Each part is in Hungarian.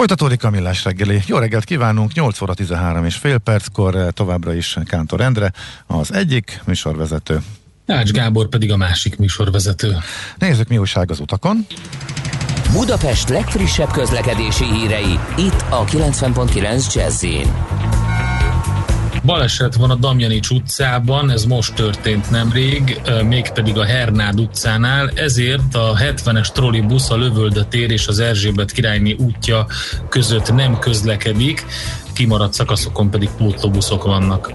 Folytatódik a millás reggeli. Jó reggelt kívánunk, 8 óra 13 és fél perckor eh, továbbra is Kántor Endre, az egyik műsorvezető. Ács Gábor pedig a másik műsorvezető. Nézzük, mi újság az utakon. Budapest legfrissebb közlekedési hírei, itt a 90.9 jazz Baleset van a Damjanics utcában, ez most történt nemrég, mégpedig a Hernád utcánál, ezért a 70-es trollibusz a Lövölde tér és az Erzsébet királyné útja között nem közlekedik, kimaradt szakaszokon pedig pótlóbuszok vannak.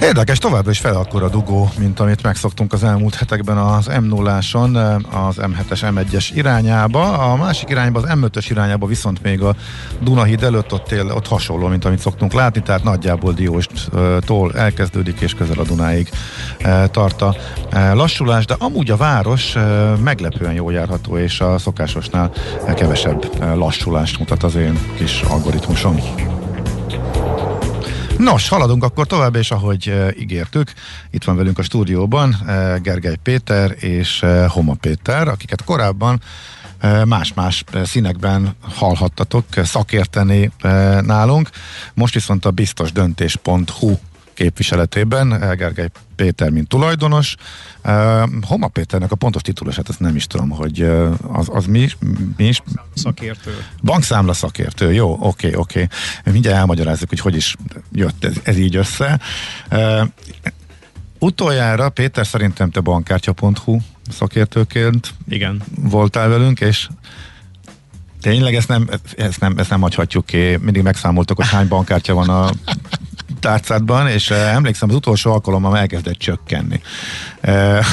Érdekes, továbbra is fel akkor a dugó, mint amit megszoktunk az elmúlt hetekben az m 0 az M7-es, M1-es irányába. A másik irányba, az M5-ös irányába viszont még a Dunahíd előtt ott, él, ott hasonló, mint amit szoktunk látni, tehát nagyjából Dióstól elkezdődik és közel a Dunáig tart a lassulás, de amúgy a város meglepően jól járható, és a szokásosnál kevesebb lassulást mutat az én kis algoritmusom. Nos, haladunk akkor tovább, és ahogy uh, ígértük, itt van velünk a stúdióban uh, Gergely Péter és uh, Homa Péter, akiket korábban más-más színekben hallhattatok szakérteni nálunk. Most viszont a biztosdöntés.hu képviseletében, Gergely Péter, mint tulajdonos. Homa Péternek a pontos titulását, ezt nem is tudom, hogy az, az mi, mi is? Szakértő. Bankszámla szakértő, jó, oké, okay, oké. Okay. Mindjárt elmagyarázzuk, hogy hogy is jött ez, ez így össze. Utoljára, Péter, szerintem te bankkártya.hu szakértőként Igen. voltál velünk, és Tényleg ezt nem, ezt nem, ezt nem hagyhatjuk ki. Mindig megszámoltak, hogy hány bankkártya van a tárcádban, és uh, emlékszem, az utolsó alkalommal elkezdett csökkenni. Uh,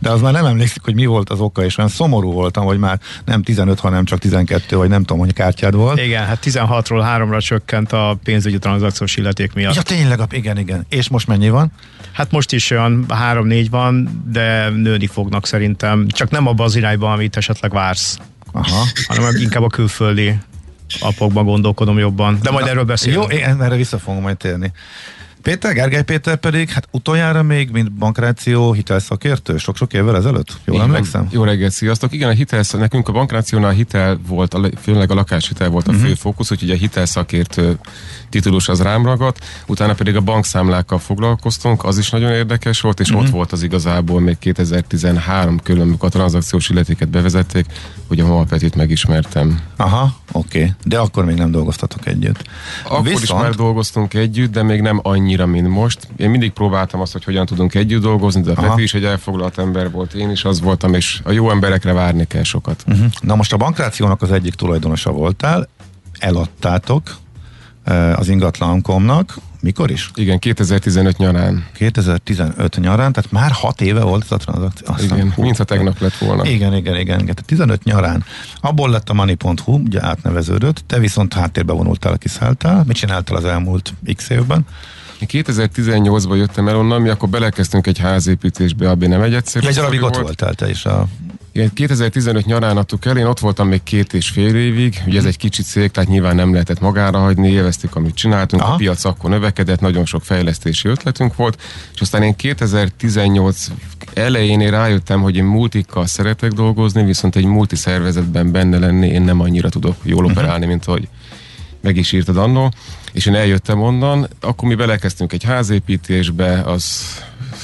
de az már nem emlékszik, hogy mi volt az oka, és olyan szomorú voltam, hogy már nem 15, hanem csak 12, vagy nem tudom, hogy kártyád volt. Igen, hát 16-ról 3-ra csökkent a pénzügyi tranzakciós illeték miatt. Ja, tényleg, igen, igen. És most mennyi van? Hát most is olyan 3-4 van, de nőni fognak szerintem. Csak nem abban az irányban, amit esetleg vársz. Aha. hanem inkább a külföldi apokban gondolkodom jobban. De majd erről beszélünk. Jó, én erre vissza fogom majd térni. Péter, Gergely Péter pedig, hát utoljára még, mint bankráció hitelszakértő, sok-sok évvel ezelőtt? Jól Igen, emlékszem? Jó reggelt, sziasztok! Igen, a hitel, nekünk a bankrációnál hitel volt, főleg a lakáshitel volt a uh-huh. fő fókusz, úgyhogy a hitelszakértő titulus az rám ragadt, utána pedig a bankszámlákkal foglalkoztunk, az is nagyon érdekes volt, és uh-huh. ott volt az igazából még 2013 körül, amikor a tranzakciós illetéket bevezették, hogy a Malpetit megismertem. Aha, oké. Okay. De akkor még nem dolgoztatok együtt. Akkor Viszont... is már dolgoztunk együtt, de még nem annyira, mint most. Én mindig próbáltam azt, hogy hogyan tudunk együtt dolgozni, de a Peti is egy elfoglalt ember volt, én is az voltam, és a jó emberekre várni kell sokat. Uh-huh. Na most a bankrációnak az egyik tulajdonosa voltál, eladtátok, az ingatlankomnak. Mikor is? Igen, 2015 nyarán. 2015 nyarán, tehát már 6 éve volt ez a tranzakció. Igen, hú, mintha tegnap lett volna. Igen, igen, igen, igen. 15 nyarán. Abból lett a Money.hu, ugye átneveződött, te viszont háttérbe vonultál, kiszálltál. Mit csináltál az elmúlt x évben? Én 2018-ban jöttem el onnan, mi akkor belekezdtünk egy házépítésbe, abban nem egy egyszerű. Egy darabig ott voltál te is a igen, 2015 nyarán adtuk el, én ott voltam még két és fél évig, ugye ez egy kicsi cég, tehát nyilván nem lehetett magára hagyni, élveztük, amit csináltunk, Aha. a piac akkor növekedett, nagyon sok fejlesztési ötletünk volt, és aztán én 2018 elején én rájöttem, hogy én multikkal szeretek dolgozni, viszont egy multi szervezetben benne lenni én nem annyira tudok jól uh-huh. operálni, mint hogy meg is írtad annól, és én eljöttem onnan, akkor mi belekezdtünk egy házépítésbe, az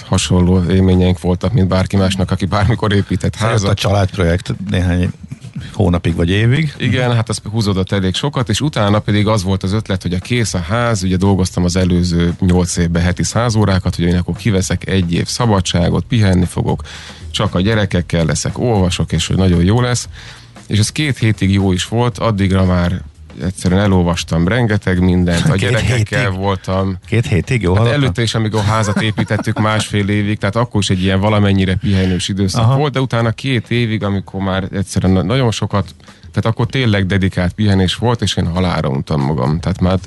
hasonló élményeink voltak, mint bárki másnak, aki bármikor épített házat. a családprojekt néhány hónapig vagy évig. Igen, hát az húzódott elég sokat, és utána pedig az volt az ötlet, hogy a kész a ház, ugye dolgoztam az előző nyolc évben heti száz órákat, hogy én akkor kiveszek egy év szabadságot, pihenni fogok, csak a gyerekekkel leszek, olvasok, és hogy nagyon jó lesz. És ez két hétig jó is volt, addigra már egyszerűen elolvastam rengeteg mindent, a gyerekekkel hétig? voltam. Két hétig, jó? Hát előtte is, amíg a házat építettük másfél évig, tehát akkor is egy ilyen valamennyire pihenős időszak Aha. volt, de utána két évig, amikor már egyszerűen nagyon sokat, tehát akkor tényleg dedikált pihenés volt, és én halára untam magam. Tehát már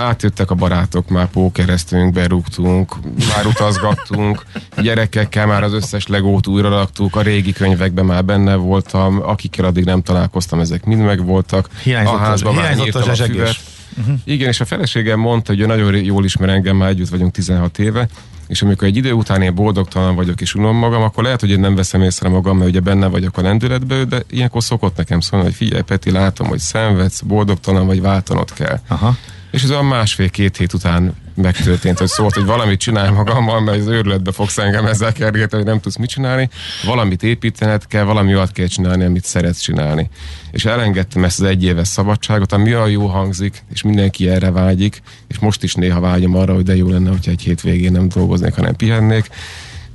átjöttek a barátok, már pókereztünk, berúgtunk, már utazgattunk, gyerekekkel már az összes legót újra raktuk, a régi könyvekben már benne voltam, akikkel addig nem találkoztam, ezek mind megvoltak. Hiányzott, a házban az, hiányzott a zsezsegés. Uh-huh. Igen, és a feleségem mondta, hogy ő nagyon jól ismer engem, már együtt vagyunk 16 éve, és amikor egy idő után én boldogtalan vagyok és unom magam, akkor lehet, hogy én nem veszem észre magam, mert ugye benne vagyok a lendületbe, de ilyenkor szokott nekem szólni, hogy figyelj Peti, látom, hogy szenvedsz, boldogtalan vagy váltanod kell. Aha. És ez olyan másfél-két hét után megtörtént, hogy szólt, hogy valamit csinálj magammal, mert az őrületbe fogsz engem ezzel kergetni, hogy nem tudsz mit csinálni, valamit építened kell, valami olyat kell csinálni, amit szeretsz csinálni. És elengedtem ezt az egyéves szabadságot, ami olyan jó hangzik, és mindenki erre vágyik, és most is néha vágyom arra, hogy de jó lenne, hogyha egy hétvégén nem dolgoznék, hanem pihennék.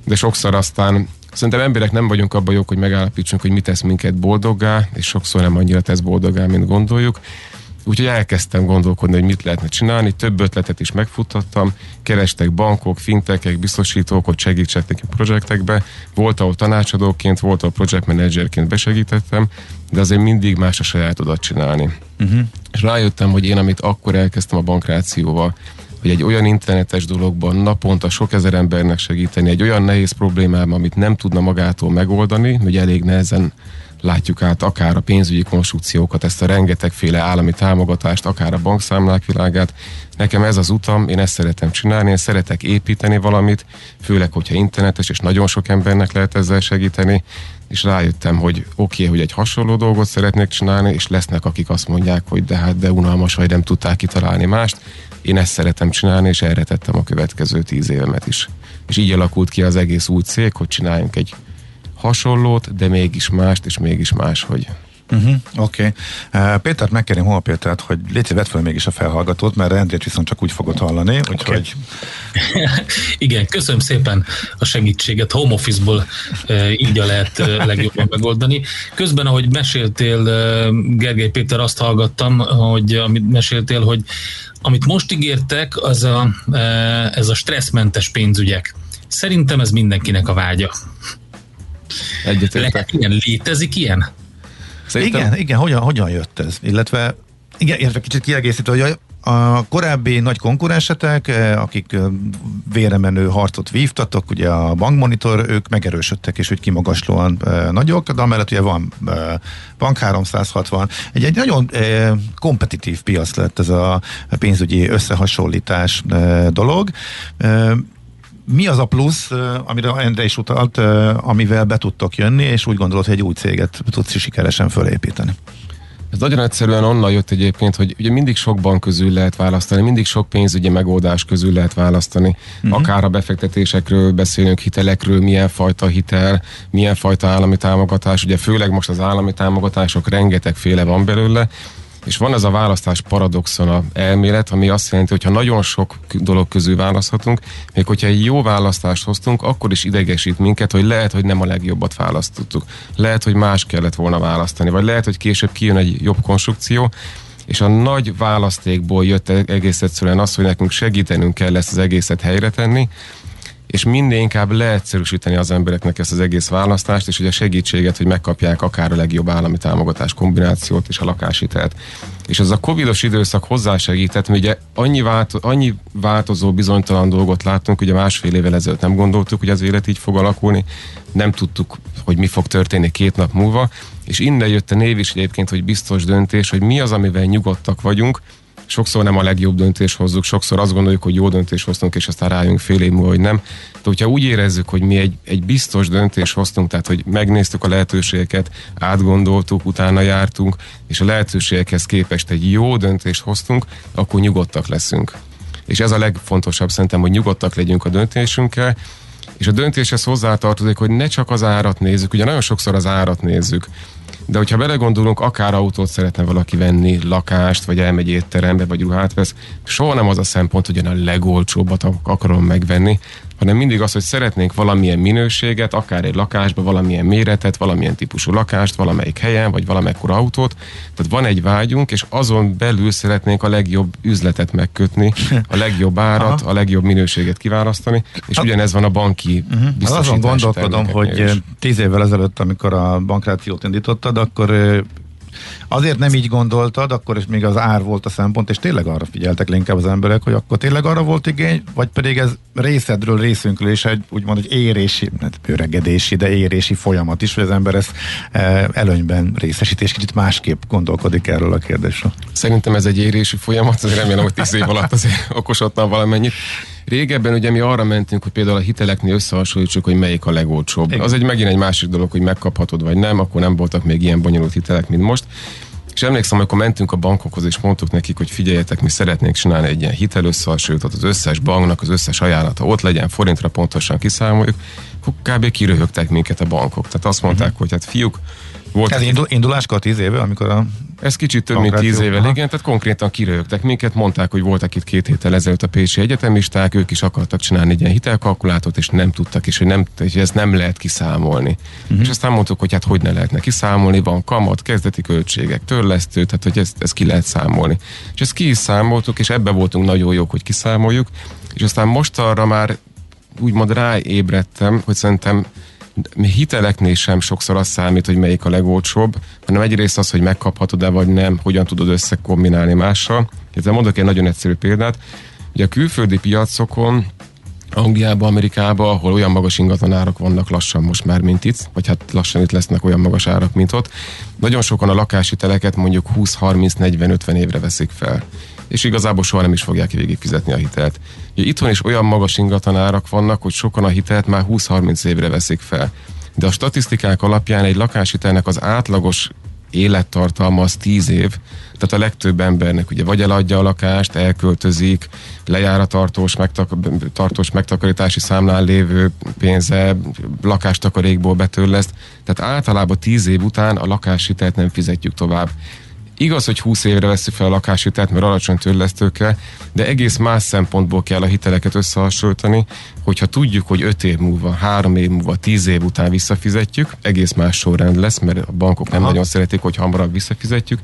De sokszor aztán Szerintem emberek nem vagyunk abban jók, hogy megállapítsunk, hogy mit tesz minket boldoggá, és sokszor nem annyira tesz boldoggá, mint gondoljuk. Úgyhogy elkezdtem gondolkodni, hogy mit lehetne csinálni, több ötletet is megfuttattam, kerestek bankok, fintekek, biztosítók, hogy segítsenek a projektekbe, volt, ahol tanácsadóként, volt, ahol project managerként besegítettem, de azért mindig más a saját adat csinálni. Uh-huh. És rájöttem, hogy én, amit akkor elkezdtem a bankrációval, hogy egy olyan internetes dologban naponta sok ezer embernek segíteni, egy olyan nehéz problémában, amit nem tudna magától megoldani, hogy elég nehezen látjuk át akár a pénzügyi konstrukciókat, ezt a rengetegféle állami támogatást, akár a bankszámlák világát. Nekem ez az utam, én ezt szeretem csinálni, én szeretek építeni valamit, főleg, hogyha internetes, és nagyon sok embernek lehet ezzel segíteni, és rájöttem, hogy oké, okay, hogy egy hasonló dolgot szeretnék csinálni, és lesznek, akik azt mondják, hogy de hát de unalmas, vagy nem tudták kitalálni mást. Én ezt szeretem csinálni, és erre tettem a következő tíz évemet is. És így alakult ki az egész új cég, hogy csináljunk egy hasonlót, de mégis mást, és mégis máshogy. Uh-huh, Oké. Okay. Uh, Pétert megkérném hol Pétert, hogy légy vedd fel mégis a felhallgatót, mert Rendrét viszont csak úgy fogod hallani, okay. úgyhogy... Igen, köszönöm szépen a segítséget. Home office-ból uh, így a lehet uh, legjobban megoldani. Közben, ahogy meséltél, uh, Gergely Péter, azt hallgattam, hogy amit meséltél, hogy amit most ígértek, az a, uh, ez a stresszmentes pénzügyek. Szerintem ez mindenkinek a vágya. Egyetértek. ilyen, létezik ilyen? Szerintem... Igen, igen, hogyan, hogyan jött ez? Illetve, igen, illetve kicsit kiegészítő, hogy a korábbi nagy konkurensetek, eh, akik eh, véremenő harcot vívtatok, ugye a bankmonitor, ők megerősödtek, és úgy kimagaslóan e, nagyok, de amellett ugye van e, Bank 360. Egy, egy nagyon e, kompetitív piac lett ez a pénzügyi összehasonlítás e, dolog. Mi az a plusz, amire Endre is utalt, amivel be tudtok jönni, és úgy gondolod, hogy egy új céget tudsz sikeresen fölépíteni? Ez nagyon egyszerűen onnan jött egyébként, hogy ugye mindig sok bank közül lehet választani, mindig sok pénzügyi megoldás közül lehet választani. Uh-huh. Akár a befektetésekről beszélünk, hitelekről, milyen fajta hitel, milyen fajta állami támogatás. Ugye főleg most az állami támogatások rengetegféle van belőle, és van ez a választás paradoxon a elmélet, ami azt jelenti, hogy ha nagyon sok dolog közül választhatunk, még hogyha egy jó választást hoztunk, akkor is idegesít minket, hogy lehet, hogy nem a legjobbat választottuk. Lehet, hogy más kellett volna választani, vagy lehet, hogy később kijön egy jobb konstrukció, és a nagy választékból jött egész egyszerűen az, hogy nekünk segítenünk kell ezt az egészet helyre tenni, és minél inkább leegyszerűsíteni az embereknek ezt az egész választást, és ugye segítséget, hogy megkapják akár a legjobb állami támogatás kombinációt és a lakáshitelt. És ez a covidos időszak hozzásegített, mert ugye annyi, válto, annyi változó, bizonytalan dolgot láttunk, ugye másfél évvel ezelőtt nem gondoltuk, hogy az élet így fog alakulni, nem tudtuk, hogy mi fog történni két nap múlva, és innen jött a név is egyébként, hogy biztos döntés, hogy mi az, amivel nyugodtak vagyunk, sokszor nem a legjobb döntés hozzuk, sokszor azt gondoljuk, hogy jó döntés hoztunk, és aztán rájunk fél év múlva, hogy nem. De hogyha úgy érezzük, hogy mi egy, egy biztos döntés hoztunk, tehát hogy megnéztük a lehetőségeket, átgondoltuk, utána jártunk, és a lehetőségekhez képest egy jó döntést hoztunk, akkor nyugodtak leszünk. És ez a legfontosabb szerintem, hogy nyugodtak legyünk a döntésünkkel, és a döntéshez hozzátartozik, hogy ne csak az árat nézzük, ugye nagyon sokszor az árat nézzük, de hogyha belegondolunk, akár autót szeretne valaki venni, lakást, vagy elmegy étterembe, vagy ruhát vesz, soha nem az a szempont, hogy én a legolcsóbbat akarom megvenni, hanem mindig az, hogy szeretnénk valamilyen minőséget, akár egy lakásba, valamilyen méretet, valamilyen típusú lakást, valamelyik helyen, vagy valamekkora autót. Tehát van egy vágyunk, és azon belül szeretnénk a legjobb üzletet megkötni, a legjobb árat, a legjobb minőséget kiválasztani, és ugyanez van a banki uh-huh. Azon gondolkodom, hogy is. tíz évvel ezelőtt, amikor a bankrációt indítottad, akkor azért nem így gondoltad, akkor is még az ár volt a szempont, és tényleg arra figyeltek inkább az emberek, hogy akkor tényleg arra volt igény, vagy pedig ez részedről, részünkről is egy úgymond egy érési, hát öregedési, de érési folyamat is, hogy az ember ezt e, előnyben részesítés kicsit másképp gondolkodik erről a kérdésről. Szerintem ez egy érési folyamat, azért remélem, hogy tíz év alatt azért okosodtam valamennyit. Régebben ugye mi arra mentünk, hogy például a hiteleknél összehasonlítsuk, hogy melyik a legolcsóbb. Igen. Az egy megint egy másik dolog, hogy megkaphatod vagy nem, akkor nem voltak még ilyen bonyolult hitelek, mint most. És emlékszem, amikor mentünk a bankokhoz, és mondtuk nekik, hogy figyeljetek, mi szeretnénk csinálni egy ilyen hitelösszehasonlítót, az összes banknak, az összes ajánlata ott legyen, forintra pontosan kiszámoljuk, akkor kb. kiröhögtek minket a bankok. Tehát azt mondták, uh-huh. hogy hát fiúk, volt Ez indul, induláskor tíz éve, amikor a ez kicsit több, mint tíz éve, igen, tehát konkrétan kirögtek minket, mondták, hogy voltak itt két héttel ezelőtt a Pécsi Egyetemisták, ők is akartak csinálni egy ilyen hitelkalkulátort, és nem tudtak, és hogy, nem, hogy ezt nem lehet kiszámolni. Uh-huh. És aztán mondtuk, hogy hát hogy ne lehetne kiszámolni, van kamat, kezdeti költségek, törlesztő, tehát hogy ezt, ezt ki lehet számolni. És ezt ki is számoltuk, és ebbe voltunk nagyon jók, hogy kiszámoljuk, és aztán most arra már úgymond ráébredtem, hogy szerintem hiteleknél sem sokszor az számít, hogy melyik a legolcsóbb, hanem egyrészt az, hogy megkaphatod-e vagy nem, hogyan tudod összekombinálni mással. Ezzel mondok egy nagyon egyszerű példát. Ugye a külföldi piacokon Angliában, Amerikában, ahol olyan magas ingatlanárak vannak lassan most már, mint itt, vagy hát lassan itt lesznek olyan magas árak, mint ott. Nagyon sokan a lakáshiteleket mondjuk 20, 30, 40, 50 évre veszik fel és igazából soha nem is fogják végig fizetni a hitelt. Ugye itthon is olyan magas ingatlanárak vannak, hogy sokan a hitelt már 20-30 évre veszik fel. De a statisztikák alapján egy lakáshitelnek az átlagos élettartalma az 10 év, tehát a legtöbb embernek ugye vagy eladja a lakást, elköltözik, lejár a tartós, megtak- tartós megtakarítási számlán lévő pénze, lakástakarékból betörleszt, tehát általában 10 év után a lakáshitelt nem fizetjük tovább. Igaz, hogy 20 évre veszük fel a lakáshitelt, mert alacsony törlesztőkkel, de egész más szempontból kell a hiteleket összehasonlítani, hogyha tudjuk, hogy 5 év múlva, 3 év múlva, 10 év után visszafizetjük, egész más sorrend lesz, mert a bankok nem Aha. nagyon szeretik, hogy hamarabb visszafizetjük,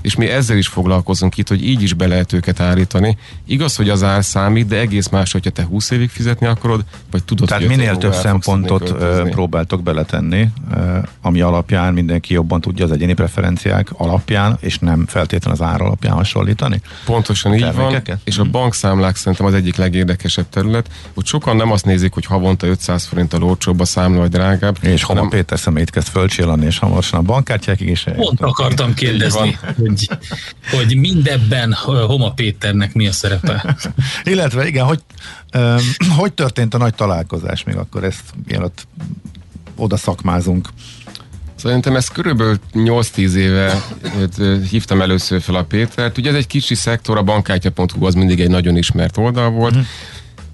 és mi ezzel is foglalkozunk itt, hogy így is be lehet őket állítani. Igaz, hogy az ár számít, de egész más, hogyha te 20 évig fizetni akarod, vagy tudod, Tehát hogy minél több szempontot próbáltok beletenni, ami alapján mindenki jobban tudja az egyéni preferenciák alapján, és nem feltétlenül az ár alapján hasonlítani? Pontosan így van, és a mhm. bankszámlák szerintem az egyik legérdekesebb terület, hogy sokan nem azt nézik, hogy havonta 500 forint a olcsóbb a számla, vagy drágább. És hanem... Homa Péter szemét kezd fölcsillani, és hamarosan a bankkártyákig is. Pont akartam kérdezni, hogy hogy, hogy mindebben Homa Péternek mi a szerepe. Illetve igen, hogy, um, hogy történt a nagy találkozás még akkor ezt mielőtt oda szakmázunk? Szerintem ez körülbelül 8-10 éve hívtam először fel a Pétert. Ugye ez egy kicsi szektor, a bankkártya.hu az mindig egy nagyon ismert oldal volt. Uh-huh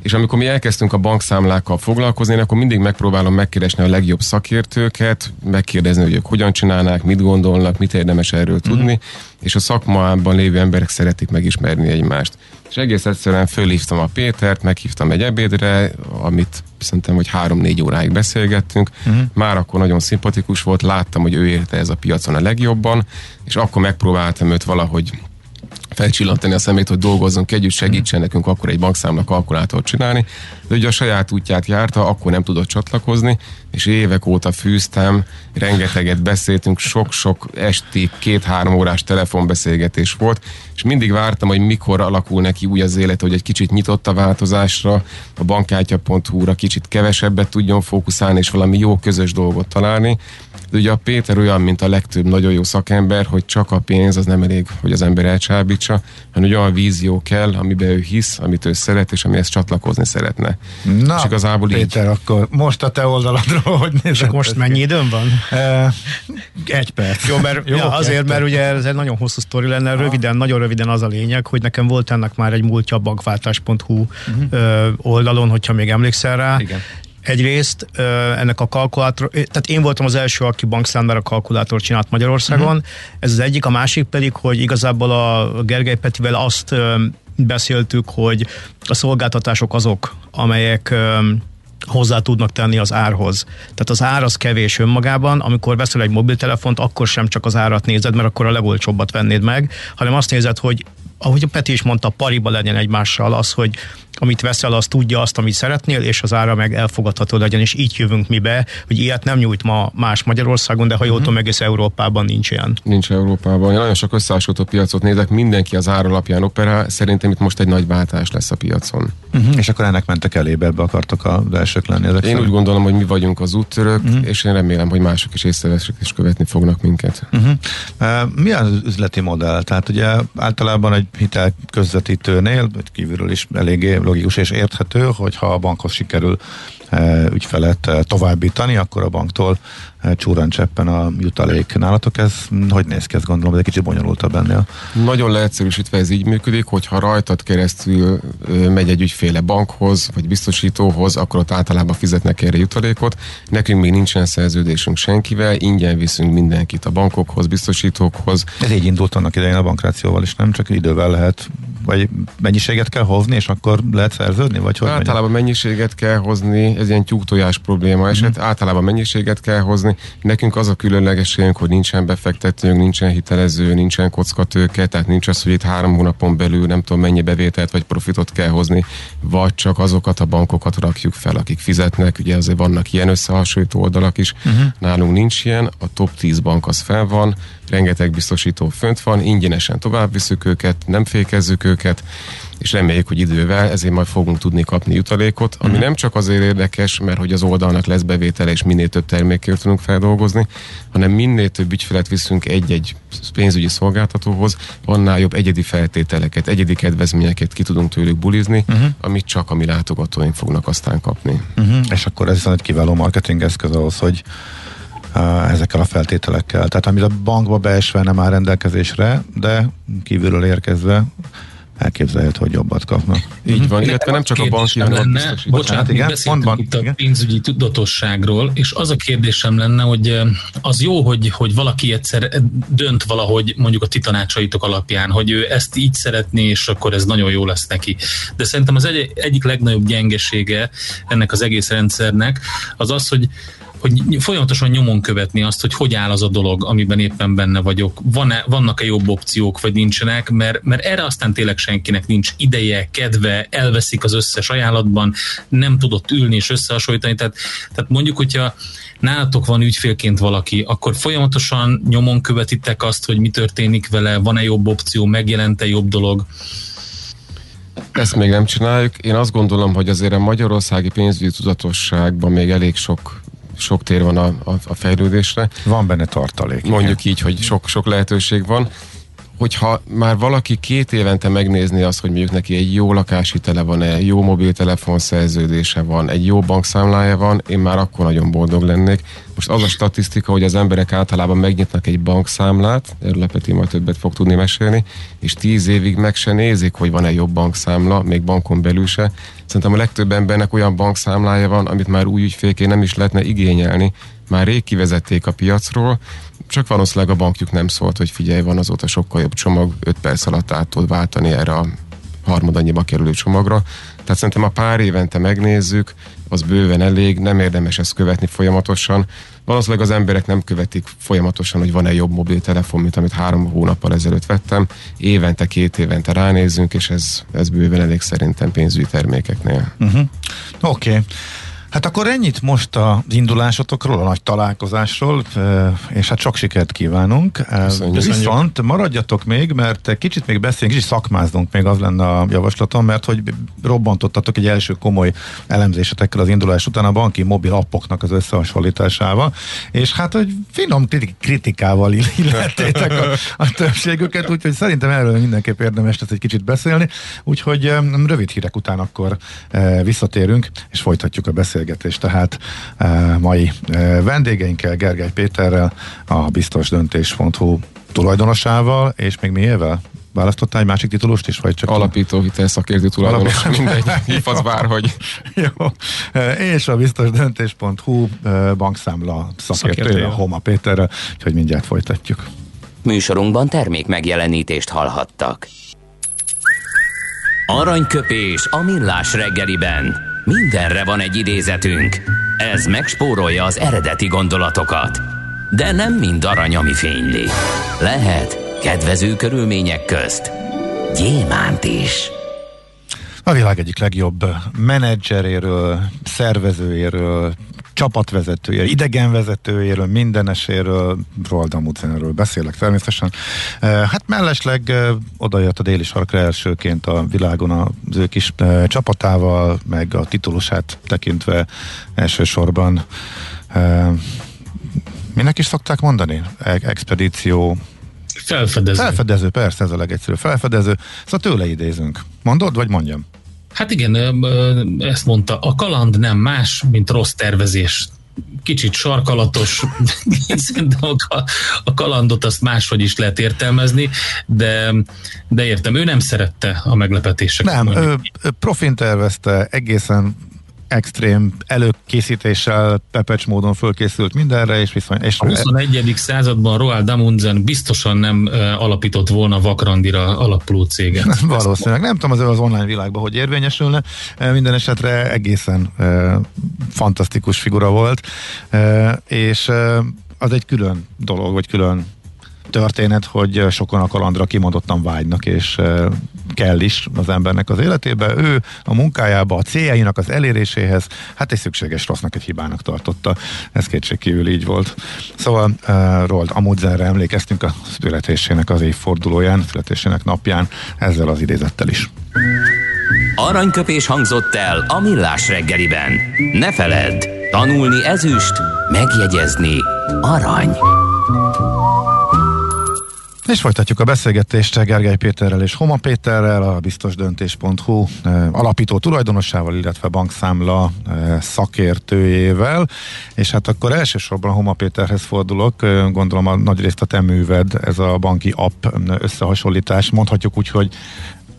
és amikor mi elkezdtünk a bankszámlákkal foglalkozni, akkor mindig megpróbálom megkeresni a legjobb szakértőket, megkérdezni, hogy ők hogyan csinálnák, mit gondolnak, mit érdemes erről mm. tudni, és a szakmában lévő emberek szeretik megismerni egymást. És egész egyszerűen fölhívtam a Pétert, meghívtam egy ebédre, amit szerintem, hogy három-négy óráig beszélgettünk. Uh-huh. Már akkor nagyon szimpatikus volt, láttam, hogy ő érte ez a piacon a legjobban, és akkor megpróbáltam őt valahogy felcsillantani a szemét, hogy dolgozzunk együtt, segítsen nekünk akkor egy bankszámla kalkulátort csinálni, de ugye a saját útját járta, akkor nem tudott csatlakozni, és évek óta fűztem, rengeteget beszéltünk, sok-sok esti, két-három órás telefonbeszélgetés volt, és mindig vártam, hogy mikor alakul neki úgy az élet, hogy egy kicsit nyitott a változásra, a bankkártya.hu-ra kicsit kevesebbet tudjon fókuszálni, és valami jó közös dolgot találni. De ugye a Péter olyan, mint a legtöbb nagyon jó szakember, hogy csak a pénz az nem elég, hogy az ember elcsábítsa, hanem hogy olyan vízió kell, amiben ő hisz, amit ő szeret, és amihez csatlakozni szeretne. Na, és igazából Péter, így... akkor most a te oldaladról, hogy nézd. most mennyi időm van? E, egy perc. Jó, mert Jó, ja, azért, mert ugye ez egy nagyon hosszú sztori lenne, röviden, nagyon röviden az a lényeg, hogy nekem volt ennek már egy múltja bankváltás.hu uh-huh. oldalon, hogyha még emlékszel rá. Igen Egyrészt ennek a kalkulátor, tehát én voltam az első, aki bankszámlára kalkulátor csinált Magyarországon, uh-huh. ez az egyik, a másik pedig, hogy igazából a Gergely Petivel azt beszéltük, hogy a szolgáltatások azok, amelyek hozzá tudnak tenni az árhoz. Tehát az ár az kevés önmagában, amikor veszel egy mobiltelefont, akkor sem csak az árat nézed, mert akkor a legolcsóbbat vennéd meg, hanem azt nézed, hogy ahogy a Peti is mondta, pariba legyen egymással az, hogy amit veszel, az tudja azt, amit szeretnél, és az ára meg elfogadható legyen, és így jövünk mi be, hogy ilyet nem nyújt ma más Magyarországon, de ha jól tudom, egész Európában nincs ilyen. Nincs Európában. Én nagyon sok összehasonlító piacot nézek, mindenki az ára alapján operál, szerintem itt most egy nagy váltás lesz a piacon. Uh-huh. És akkor ennek mentek elébe, ebbe akartok a elsők lenni. Ezek én szerint? úgy gondolom, hogy mi vagyunk az úttörök, uh-huh. és én remélem, hogy mások is észrevesek és követni fognak minket. Uh-huh. Uh, mi az üzleti modell? Tehát ugye általában egy hitel közvetítőnél, kívülről is eléggé logikus és érthető, hogyha a bankhoz sikerül e, ügyfelet e, továbbítani, akkor a banktól e, csúran cseppen a jutalék. Nálatok ez hogy néz ki, ezt gondolom, hogy egy kicsit bonyolultabb ennél. Nagyon leegyszerűsítve ez így működik, hogyha rajtad keresztül megy egy ügyféle bankhoz, vagy biztosítóhoz, akkor ott általában fizetnek erre jutalékot. Nekünk még nincsen szerződésünk senkivel, ingyen viszünk mindenkit a bankokhoz, biztosítókhoz. Ez így indult annak idején a bankrációval is, nem csak idővel lehet vagy mennyiséget kell hozni, és akkor lehet szerződni? Vagy hogy általában mennyiséget kell hozni, ez ilyen tyúktojás probléma eset, mm-hmm. általában mennyiséget kell hozni. Nekünk az a különlegességünk, hogy nincsen befektetőnk, nincsen hitelező, nincsen kockatőke, tehát nincs az, hogy itt három hónapon belül nem tudom mennyi bevételt vagy profitot kell hozni, vagy csak azokat a bankokat rakjuk fel, akik fizetnek. Ugye azért vannak ilyen összehasonlító oldalak is. Mm-hmm. Nálunk nincs ilyen, a top 10 bank az fel van, rengeteg biztosító fönt van, ingyenesen tovább viszük őket, nem fékezzük őket, és reméljük, hogy idővel ezért majd fogunk tudni kapni jutalékot, ami uh-huh. nem csak azért érdekes, mert hogy az oldalnak lesz bevétele, és minél több termékért tudunk feldolgozni, hanem minél több ügyfelet viszünk egy-egy pénzügyi szolgáltatóhoz, annál jobb egyedi feltételeket, egyedi kedvezményeket ki tudunk tőlük bulizni, uh-huh. amit csak a mi látogatóink fognak aztán kapni. Uh-huh. És akkor ez egy kiváló marketing eszköz ahhoz, hogy ezekkel a feltételekkel. Tehát amit a bankba beesve nem áll rendelkezésre, de kívülről érkezve elképzelhető, hogy jobbat kapnak. Így van, illetve nem csak a banki, hanem lenne, a Bocsánat, igen, beszéltünk itt igen. a pénzügyi tudatosságról, és az a kérdésem lenne, hogy az jó, hogy, hogy valaki egyszer dönt valahogy mondjuk a ti tanácsaitok alapján, hogy ő ezt így szeretné, és akkor ez nagyon jó lesz neki. De szerintem az egy, egyik legnagyobb gyengesége ennek az egész rendszernek az az, hogy hogy folyamatosan nyomon követni azt, hogy hogy áll az a dolog, amiben éppen benne vagyok. Van-e, vannak-e jobb opciók, vagy nincsenek, mert, mert erre aztán tényleg senkinek nincs ideje, kedve, elveszik az összes ajánlatban, nem tudott ülni és összehasonlítani. Tehát, tehát mondjuk, hogyha nálatok van ügyfélként valaki, akkor folyamatosan nyomon követitek azt, hogy mi történik vele, van-e jobb opció, megjelente jobb dolog. Ezt még nem csináljuk. Én azt gondolom, hogy azért a magyarországi pénzügyi tudatosságban még elég sok sok tér van a, a, a fejlődésre. Van benne tartalék. Mondjuk igen. így, hogy sok, sok lehetőség van hogyha már valaki két évente megnézni azt, hogy mondjuk neki egy jó lakáshitele van-e, jó mobiltelefon szerződése van, egy jó bankszámlája van, én már akkor nagyon boldog lennék. Most az a statisztika, hogy az emberek általában megnyitnak egy bankszámlát, erről Peti majd többet fog tudni mesélni, és tíz évig meg se nézik, hogy van-e jobb bankszámla, még bankon belül se. Szerintem a legtöbb embernek olyan bankszámlája van, amit már új ügyfélként nem is lehetne igényelni, már rég kivezették a piacról, csak valószínűleg a bankjuk nem szólt, hogy figyelj, van azóta sokkal jobb csomag, 5 perc alatt át tud váltani erre a harmadannyiba kerülő csomagra. Tehát szerintem a pár évente megnézzük, az bőven elég, nem érdemes ezt követni folyamatosan. Valószínűleg az emberek nem követik folyamatosan, hogy van-e jobb mobiltelefon, mint amit három hónappal ezelőtt vettem. Évente, két évente ránézzünk, és ez, ez bőven elég szerintem pénzügyi termékeknél. Uh-huh. Oké. Okay. Hát akkor ennyit most az indulásotokról, a nagy találkozásról, és hát sok sikert kívánunk. Köszönjük. Viszont maradjatok még, mert kicsit még beszélünk, kicsit szakmáznunk még az lenne a javaslatom, mert hogy robbantottatok egy első komoly elemzésetekkel az indulás után a banki mobil appoknak az összehasonlításával, és hát, hogy finom kritikával illettétek a, a többségüket, úgyhogy szerintem erről mindenképp érdemes lesz egy kicsit beszélni, úgyhogy rövid hírek után akkor visszatérünk, és folytatjuk a beszélgetést beszélgetés tehát e, mai e, vendégeinkkel, Gergely Péterrel, a biztosdöntés.hu tulajdonosával, és még miével? Választottál egy másik titulust is, vagy csak... Alapító hitelszakértő tulajdonos, mindegy, hívhatsz bárhogy. Jó. E, és a biztosdöntés.hu e, bankszámla szakértője, Homa Péterrel, úgyhogy mindjárt folytatjuk. Műsorunkban termék megjelenítést hallhattak. Aranyköpés a millás reggeliben. Mindenre van egy idézetünk. Ez megspórolja az eredeti gondolatokat. De nem mind arany, ami fényli. Lehet kedvező körülmények közt gyémánt is. A világ egyik legjobb menedzseréről, szervezőjéről, csapatvezetője, idegenvezetőjéről, mindeneséről, Roald Amundsenről beszélek természetesen. Hát mellesleg oda jött a déli sarkra elsőként a világon az ő kis csapatával, meg a titulusát tekintve elsősorban minek is szokták mondani? Expedíció Felfedező. Felfedező, persze, ez a legegyszerűbb. Felfedező. Szóval tőle idézünk. Mondod, vagy mondjam? Hát igen, ezt mondta. A kaland nem más, mint rossz tervezés. Kicsit sarkalatos, szerintem a kalandot azt máshogy is lehet értelmezni, de, de értem, ő nem szerette a meglepetéseket. Nem, ő, ő profin tervezte, egészen extrém előkészítéssel, pepecs módon fölkészült mindenre, és viszony... És a 21. században Roald Amundsen biztosan nem alapított volna Vakrandira alapuló céget. Valószínűleg. Nem tudom az az online világban, hogy érvényesülne. Minden esetre egészen fantasztikus figura volt, és az egy külön dolog, vagy külön történet, hogy sokan a kalandra kimondottan vágynak, és kell is az embernek az életébe. Ő a munkájába, a céljainak az eléréséhez, hát egy szükséges rossznak, egy hibának tartotta. Ez kétségkívül így volt. Szóval uh, Rold Amundsenre emlékeztünk a születésének az évfordulóján, születésének napján, ezzel az idézettel is. Aranyköpés hangzott el a millás reggeliben. Ne feledd, tanulni ezüst, megjegyezni arany. És folytatjuk a beszélgetést Gergely Péterrel és Homa Péterrel, a biztosdöntés.hu alapító tulajdonossával, illetve bankszámla szakértőjével. És hát akkor elsősorban Homa Péterhez fordulok, gondolom a nagy részt a te műved, ez a banki app összehasonlítás. Mondhatjuk úgy, hogy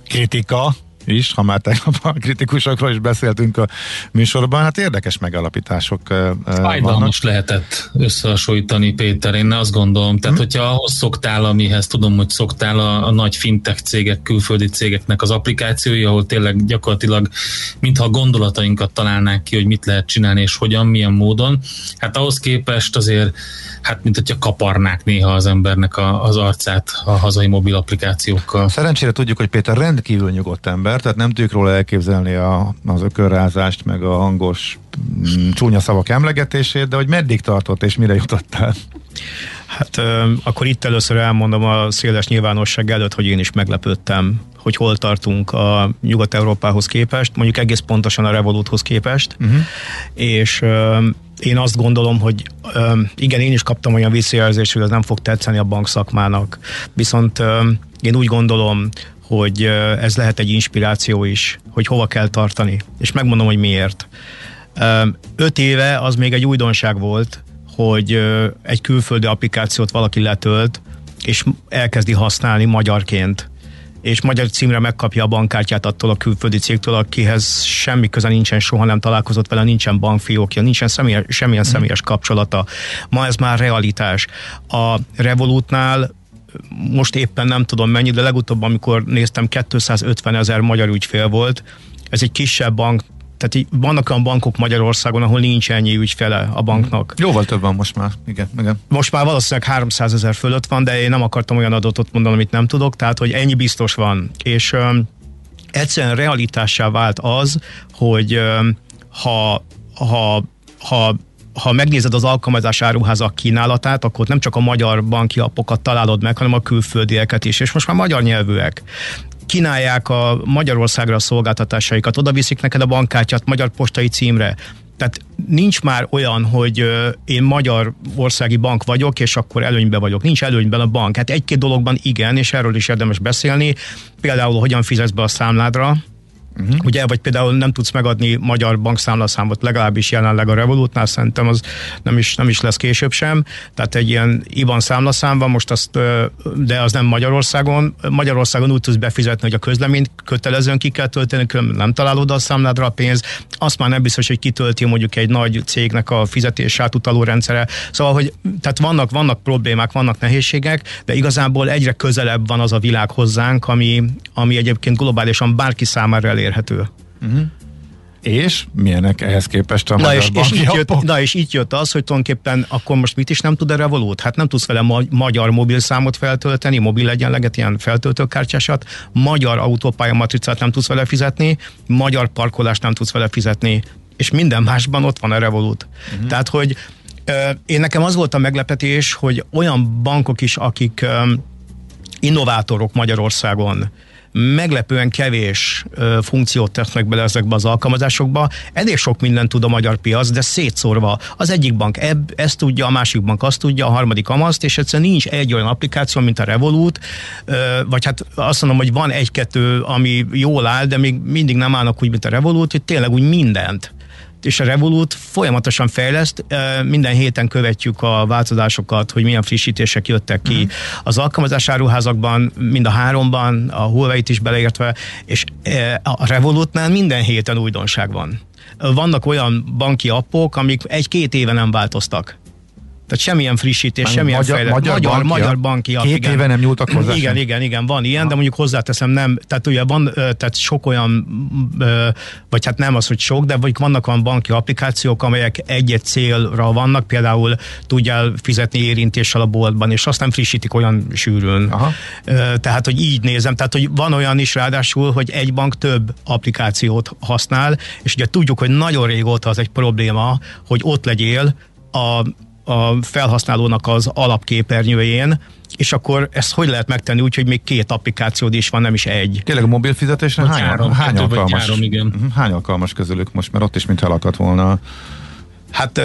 kritika, is, ha már tegnap a kritikusokról is beszéltünk a műsorban, hát érdekes megalapítások Fájdalmas lehetett összehasonlítani, Péter, én azt gondolom. Tehát, hmm. hogyha ahhoz szoktál, amihez tudom, hogy szoktál a, a nagy fintech cégek, külföldi cégeknek az applikációi, ahol tényleg gyakorlatilag mintha a gondolatainkat találnák ki, hogy mit lehet csinálni és hogyan, milyen módon, hát ahhoz képest azért hát mint hogyha kaparnák néha az embernek a, az arcát a hazai mobil applikációkkal. Szerencsére tudjuk, hogy Péter rendkívül nyugodt ember, tehát nem tudjuk róla elképzelni a, az ökörrázást, meg a hangos mm, csúnya szavak emlegetését, de hogy meddig tartott és mire jutottál? Hát akkor itt először elmondom a széles nyilvánosság előtt, hogy én is meglepődtem, hogy hol tartunk a Nyugat-Európához képest, mondjuk egész pontosan a Revoluthoz képest, uh-huh. és én azt gondolom, hogy igen, én is kaptam olyan visszajelzést, hogy ez nem fog tetszeni a bankszakmának, viszont én úgy gondolom, hogy ez lehet egy inspiráció is, hogy hova kell tartani, és megmondom, hogy miért. Öt éve az még egy újdonság volt, hogy egy külföldi applikációt valaki letölt, és elkezdi használni magyarként és magyar címre megkapja a bankkártyát attól a külföldi cégtől, akihez semmi köze nincsen, soha nem találkozott vele, nincsen bankfiókja, nincsen személyes, semmilyen mm. személyes kapcsolata. Ma ez már realitás. A Revolutnál most éppen nem tudom mennyi, de legutóbb, amikor néztem, 250 ezer magyar ügyfél volt. Ez egy kisebb bank, tehát így vannak olyan bankok Magyarországon, ahol nincs ennyi ügyfele a banknak. Jóval több van most már, igen. igen. Most már valószínűleg 300 ezer fölött van, de én nem akartam olyan adatot mondani, amit nem tudok, tehát hogy ennyi biztos van. És um, egyszerűen realitássá vált az, hogy um, ha, ha, ha ha megnézed az alkalmazás áruházak kínálatát, akkor nem csak a magyar banki apokat találod meg, hanem a külföldieket is, és most már magyar nyelvűek kínálják a Magyarországra a szolgáltatásaikat, oda viszik neked a bankkártyát magyar postai címre, tehát nincs már olyan, hogy én magyar országi bank vagyok, és akkor előnyben vagyok. Nincs előnyben a bank. Hát egy-két dologban igen, és erről is érdemes beszélni. Például, hogyan fizetsz be a számládra, Uh-huh. Ugye, vagy például nem tudsz megadni magyar bankszámlaszámot, legalábbis jelenleg a Revolutnál, szerintem az nem is, nem is lesz később sem. Tehát egy ilyen IBAN számlaszám van, most azt, de az nem Magyarországon. Magyarországon úgy tudsz befizetni, hogy a közleményt kötelezően ki kell tölteni, különben nem találod a számládra a pénz. Azt már nem biztos, hogy kitölti mondjuk egy nagy cégnek a fizetés átutaló rendszere. Szóval, hogy tehát vannak, vannak problémák, vannak nehézségek, de igazából egyre közelebb van az a világ hozzánk, ami, ami egyébként globálisan bárki számára elég elérhető. Uh-huh. És milyenek ehhez képest a na és, és itt jött, Na és itt jött az, hogy tulajdonképpen akkor most mit is nem tud a Revolut? Hát nem tudsz vele ma- magyar mobilszámot feltölteni, mobil egyenleget, ilyen feltöltőkártyásat, magyar autópálya matricát nem tudsz vele fizetni, magyar parkolást nem tudsz vele fizetni, és minden másban ott van a Revolut. Uh-huh. Tehát, hogy én nekem az volt a meglepetés, hogy olyan bankok is, akik innovátorok Magyarországon, meglepően kevés ö, funkciót tesznek bele ezekbe az alkalmazásokba. Elég sok mindent tud a magyar piac, de szétszórva. Az egyik bank ebb, ezt tudja, a másik bank azt tudja, a harmadik amazt, és egyszerűen nincs egy olyan applikáció, mint a Revolut, ö, vagy hát azt mondom, hogy van egy-kettő, ami jól áll, de még mindig nem állnak úgy, mint a Revolut, hogy tényleg úgy mindent és a Revolut folyamatosan fejleszt, minden héten követjük a változásokat, hogy milyen frissítések jöttek ki mm. az alkalmazás áruházakban, mind a háromban, a Huawei-t is beleértve, és a Revolutnál minden héten újdonság van. Vannak olyan banki appok, amik egy-két éve nem változtak. Tehát semmilyen frissítés, Már semmilyen magyar, fejlett. Magyar, magyar, magyar banki Két igen. éve nem nyúltak hozzá Igen, sem. igen, igen, van ilyen, ha. de mondjuk hozzáteszem nem, tehát ugye van, tehát sok olyan, vagy hát nem az, hogy sok, de vagy vannak olyan banki applikációk, amelyek egy-egy célra vannak, például tudjál fizetni érintéssel a boltban, és azt nem frissítik olyan sűrűn. Aha. Tehát, hogy így nézem, tehát, hogy van olyan is ráadásul, hogy egy bank több applikációt használ, és ugye tudjuk, hogy nagyon régóta az egy probléma, hogy ott legyél a a felhasználónak az alapképernyőjén, és akkor ezt hogy lehet megtenni? Úgy, hogy még két applikációd is van, nem is egy. Tényleg a mobil fizetésre? Hány, három, hány, alkalmas, három, igen. Mhm, hány alkalmas közülük most, mert ott is mintha elakadt volna. Hát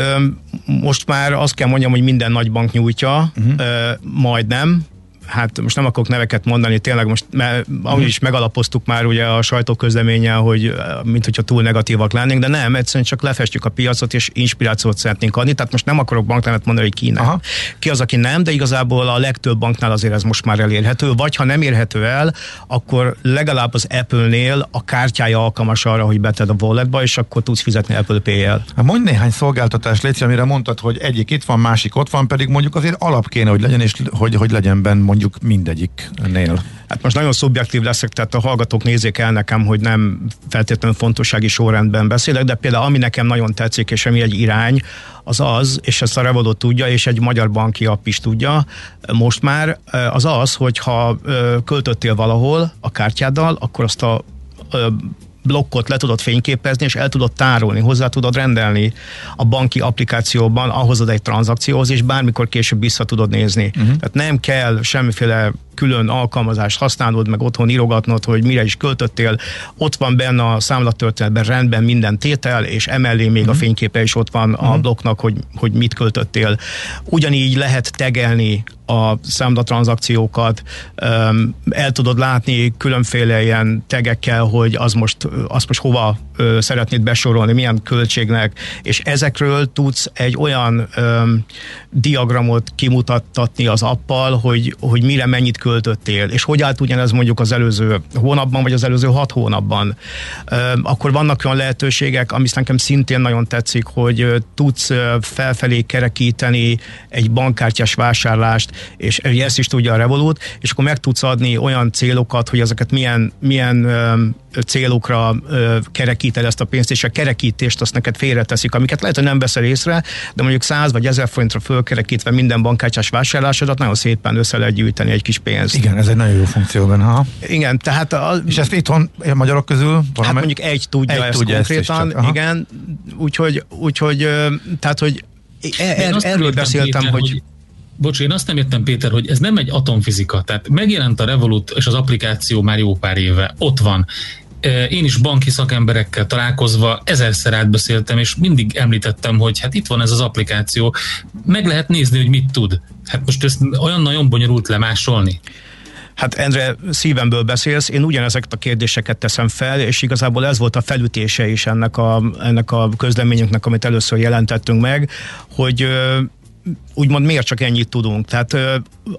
most már azt kell mondjam, hogy minden nagy bank nyújtja, uh-huh. majdnem, hát most nem akarok neveket mondani, tényleg most, mert amúgy is megalapoztuk már ugye a sajtóközleménnyel, hogy mint hogyha túl negatívak lennénk, de nem, egyszerűen csak lefestjük a piacot, és inspirációt szeretnénk adni, tehát most nem akarok banknevet mondani, hogy ki nem. Aha. Ki az, aki nem, de igazából a legtöbb banknál azért ez most már elérhető, vagy ha nem érhető el, akkor legalább az Apple-nél a kártyája alkalmas arra, hogy beted a walletba, és akkor tudsz fizetni Apple Pay-jel. Hát mondj néhány szolgáltatás, Léci, amire mondtad, hogy egyik itt van, másik ott van, pedig mondjuk azért alap kéne, hogy legyen, és hogy, hogy legyen benne mondjuk mindegyiknél? Hát most nagyon szubjektív leszek, tehát a hallgatók nézzék el nekem, hogy nem feltétlenül fontossági sorrendben beszélek, de például ami nekem nagyon tetszik, és ami egy irány, az az, és ezt a Revolut tudja, és egy magyar banki app is tudja most már, az az, hogy ha költöttél valahol a kártyáddal, akkor azt a blokkot le tudod fényképezni, és el tudod tárolni, hozzá tudod rendelni a banki applikációban ahhoz egy tranzakcióhoz, és bármikor később vissza tudod nézni. Uh-huh. Tehát nem kell semmiféle külön alkalmazást használnod, meg otthon írogatnod, hogy mire is költöttél. Ott van benne a számlatörténetben rendben minden tétel, és emellé még uh-huh. a mhm. fényképe is ott van uh-huh. a mhm. blokknak, hogy, hogy mit költöttél. Ugyanígy lehet tegelni a számlatranszakciókat, el tudod látni különféle ilyen tegekkel, hogy az most, azt most hova szeretnéd besorolni, milyen költségnek, és ezekről tudsz egy olyan diagramot kimutattatni az appal, hogy, hogy mire mennyit költöttél, és hogy állt ugyanez mondjuk az előző hónapban, vagy az előző hat hónapban. Akkor vannak olyan lehetőségek, ami nekem szintén nagyon tetszik, hogy tudsz felfelé kerekíteni egy bankkártyás vásárlást, és ezt is tudja a Revolut, és akkor meg tudsz adni olyan célokat, hogy ezeket milyen, milyen célokra kerekíted ezt a pénzt, és a kerekítést azt neked félreteszik, amiket lehet, hogy nem veszel észre, de mondjuk 100 vagy 1000 forintra fölkerekítve minden bankkártyás vásárlásodat nagyon szépen össze lehet gyűjteni egy kis pénzt. Igen, ez egy nagyon jó funkció benne. Ha? Igen, tehát... A, és ezt itthon a magyarok közül? Valamely? Hát mondjuk egy tudja egy ezt tudja konkrétan, ezt igen, úgyhogy, úgyhogy tehát, hogy er, erről beszéltem, hogy, hogy Bocs, én azt nem értem, Péter, hogy ez nem egy atomfizika. Tehát megjelent a Revolut és az applikáció már jó pár éve. Ott van. Én is banki szakemberekkel találkozva ezerszer átbeszéltem, és mindig említettem, hogy hát itt van ez az applikáció, meg lehet nézni, hogy mit tud. Hát most ezt olyan nagyon bonyolult lemásolni. Hát Endre, szívemből beszélsz, én ugyanezeket a kérdéseket teszem fel, és igazából ez volt a felütése is ennek a, ennek a közleményünknek, amit először jelentettünk meg, hogy úgymond miért csak ennyit tudunk. Tehát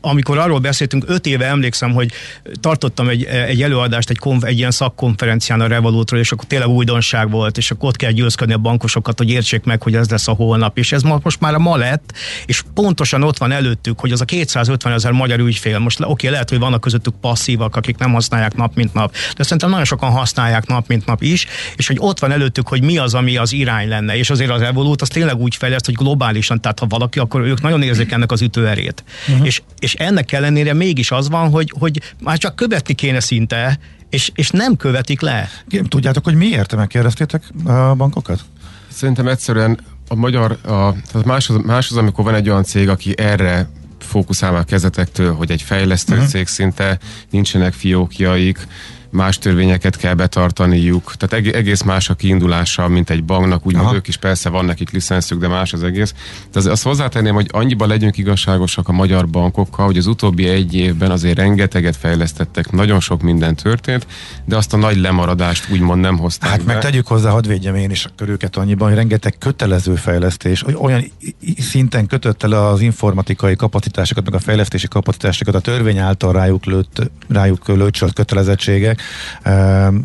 amikor arról beszéltünk, öt éve emlékszem, hogy tartottam egy, egy előadást, egy, konf, egy ilyen szakkonferencián a Revolutról, és akkor tényleg újdonság volt, és akkor ott kell győzködni a bankosokat, hogy értsék meg, hogy ez lesz a holnap, és ez most már a ma lett, és pontosan ott van előttük, hogy az a 250 ezer magyar ügyfél, most oké, okay, lehet, hogy vannak közöttük passzívak, akik nem használják nap mint nap, de szerintem nagyon sokan használják nap mint nap is, és hogy ott van előttük, hogy mi az, ami az irány lenne, és azért az Revolut az tényleg úgy fejleszt, hogy globálisan, tehát ha valaki, akkor ők nagyon érzik ennek az ütőerét. Uh-huh. És, és ennek ellenére mégis az van, hogy, hogy már csak követni kéne szinte, és, és nem követik le. Tudjátok, hogy miért megkérdeztétek a bankokat? Szerintem egyszerűen a magyar, a, tehát más, az, más az, amikor van egy olyan cég, aki erre fókuszál a kezetektől, hogy egy fejlesztő uh-huh. cég szinte nincsenek fiókjaik, más törvényeket kell betartaniuk, tehát egész más a kiindulása, mint egy banknak, úgymond ők is persze van nekik licenszük, de más az egész. De az, azt hozzátenném, hogy annyiban legyünk igazságosak a magyar bankokkal, hogy az utóbbi egy évben azért rengeteget fejlesztettek, nagyon sok minden történt, de azt a nagy lemaradást úgymond nem hozták Hát be. meg tegyük hozzá, hadd védjem én is a körüket annyiban, hogy rengeteg kötelező fejlesztés, olyan szinten kötötte le az informatikai kapacitásokat, meg a fejlesztési kapacitásokat a törvény által rájuk, lőtt, rájuk lőcsölt kötelezettségek,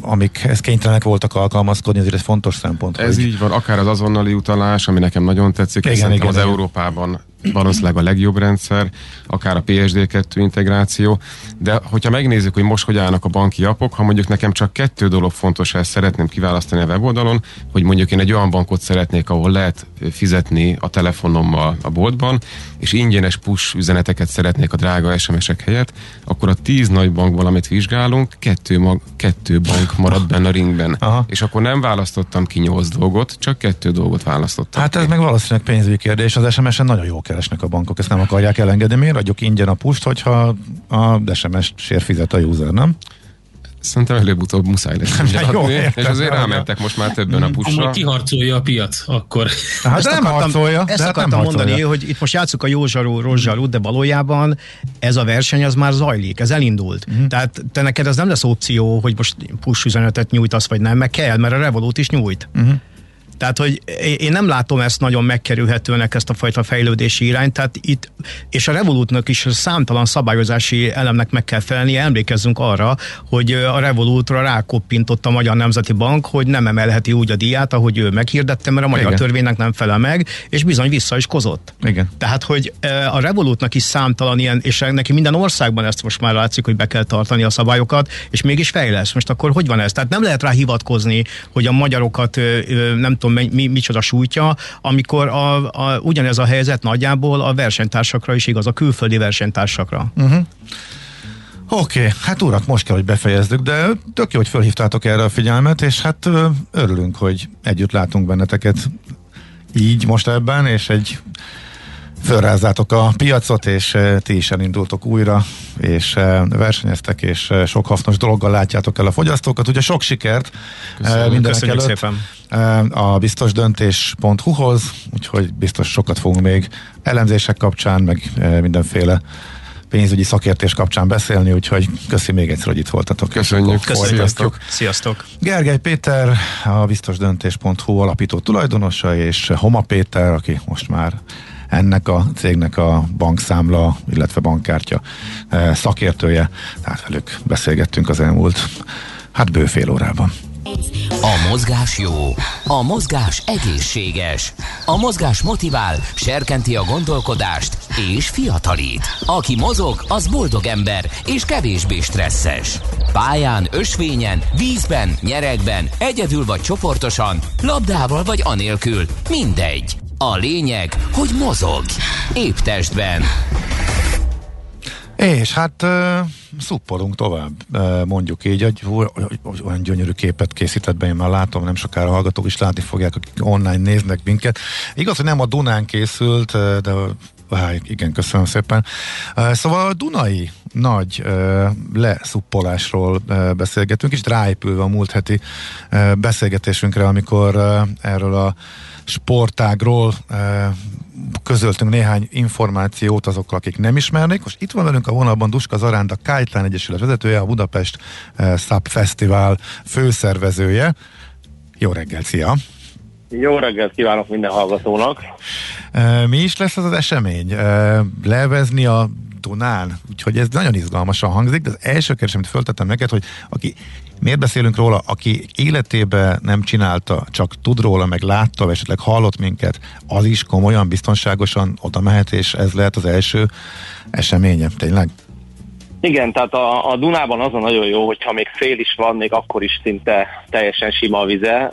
amikhez kénytelenek voltak alkalmazkodni, ezért ez fontos szempont. Ez hogy... így van, akár az azonnali utalás, ami nekem nagyon tetszik, igen, igen, az igen. Európában valószínűleg a legjobb rendszer, akár a PSD2 integráció, de hogyha megnézzük, hogy most hogy állnak a banki appok, ha mondjuk nekem csak kettő dolog fontos, ezt szeretném kiválasztani a weboldalon, hogy mondjuk én egy olyan bankot szeretnék, ahol lehet fizetni a telefonommal a boltban, és ingyenes push üzeneteket szeretnék a drága SMS-ek helyett, akkor a tíz nagy bankból, amit vizsgálunk, kettő, mag, kettő bank marad benne a ringben. Aha. És akkor nem választottam ki nyolc dolgot, csak kettő dolgot választottam. Hát ez ki. meg valószínűleg pénzügyi kérdés, az SMS-en nagyon jó keresnek a bankok, ezt nem akarják elengedni. Miért adjuk ingyen a pust, hogyha a SMS-sért fizet a user, nem? Szerintem előbb-utóbb muszáj lesz jó, és azért rámentek most már többen a pusra. Amúgy kiharcolja a piac, akkor. Hát ezt nem akartam, harcolja. Ezt akartam nem mondani, harcolja. hogy itt most játszuk a Józsarú, Rozsarú, de valójában ez a verseny az már zajlik, ez elindult. Mm. Tehát te neked ez nem lesz opció, hogy most push üzenetet nyújtasz, vagy nem, meg kell, mert a Revolut is nyújt. Mm. Tehát, hogy én nem látom ezt nagyon megkerülhetőnek, ezt a fajta fejlődési irányt, tehát itt, és a Revolutnak is számtalan szabályozási elemnek meg kell felelni, emlékezzünk arra, hogy a Revolutra rákoppintott a Magyar Nemzeti Bank, hogy nem emelheti úgy a díját, ahogy ő meghirdette, mert a magyar Igen. törvénynek nem felel meg, és bizony vissza is kozott. Igen. Tehát, hogy a Revolutnak is számtalan ilyen, és neki minden országban ezt most már látszik, hogy be kell tartani a szabályokat, és mégis fejlesz. Most akkor hogy van ez? Tehát nem lehet rá hivatkozni, hogy a magyarokat nem tudom, mi, micsoda sújtja, amikor a, a, ugyanez a helyzet nagyjából a versenytársakra is igaz, a külföldi versenytársakra. Uh-huh. Oké, okay, hát urak, most kell, hogy befejezzük, de tök jó, hogy felhívtátok erre a figyelmet, és hát örülünk, hogy együtt látunk benneteket így most ebben, és egy fölrázzátok a piacot, és ti is elindultok újra, és versenyeztek, és sok hasznos dologgal látjátok el a fogyasztókat. Ugye sok sikert Köszönjük, mindenek köszönjük előtt szépen. a biztosdöntés.hu-hoz, úgyhogy biztos sokat fogunk még elemzések kapcsán, meg mindenféle pénzügyi szakértés kapcsán beszélni, úgyhogy köszi még egyszer, hogy itt voltatok. Köszönjük. Köszönjük. Sziasztok. Sziasztok. Gergely Péter, a biztosdöntés.hu alapító tulajdonosa, és Homa Péter, aki most már ennek a cégnek a bankszámla, illetve bankkártya eh, szakértője. Tehát velük beszélgettünk az elmúlt hát bő fél órában. A mozgás jó, a mozgás egészséges, a mozgás motivál, serkenti a gondolkodást és fiatalít. Aki mozog, az boldog ember és kevésbé stresszes. Pályán, ösvényen, vízben, nyeregben, egyedül vagy csoportosan, labdával vagy anélkül, mindegy. A lényeg, hogy mozog. Épp testben. És hát uh, szuppolunk tovább, uh, mondjuk így, hogy olyan gyönyörű képet készített be, én már látom, nem sokára hallgatók is látni fogják, akik online néznek minket. Igaz, hogy nem a Dunán készült, de Há, igen, köszönöm szépen. Szóval a Dunai nagy leszuppolásról beszélgetünk, és ráépülve a múlt heti beszélgetésünkre, amikor erről a sportágról közöltünk néhány információt azokkal, akik nem ismernék. Most itt van velünk a vonalban Duska Zaránd, a Kite Egyesület vezetője, a Budapest Szap Fesztivál főszervezője. Jó reggel, szia! Jó reggelt kívánok minden hallgatónak! Mi is lesz az az esemény? Levezni a Dunán, úgyhogy ez nagyon izgalmasan hangzik, de az első kérdés, amit föltettem neked, hogy aki, miért beszélünk róla, aki életében nem csinálta, csak tud róla, meg látta, vagy esetleg hallott minket, az is komolyan, biztonságosan oda mehet, és ez lehet az első eseménye, tényleg? Igen, tehát a, a Dunában az a nagyon jó, hogyha még fél is van, még akkor is szinte teljesen sima a vize.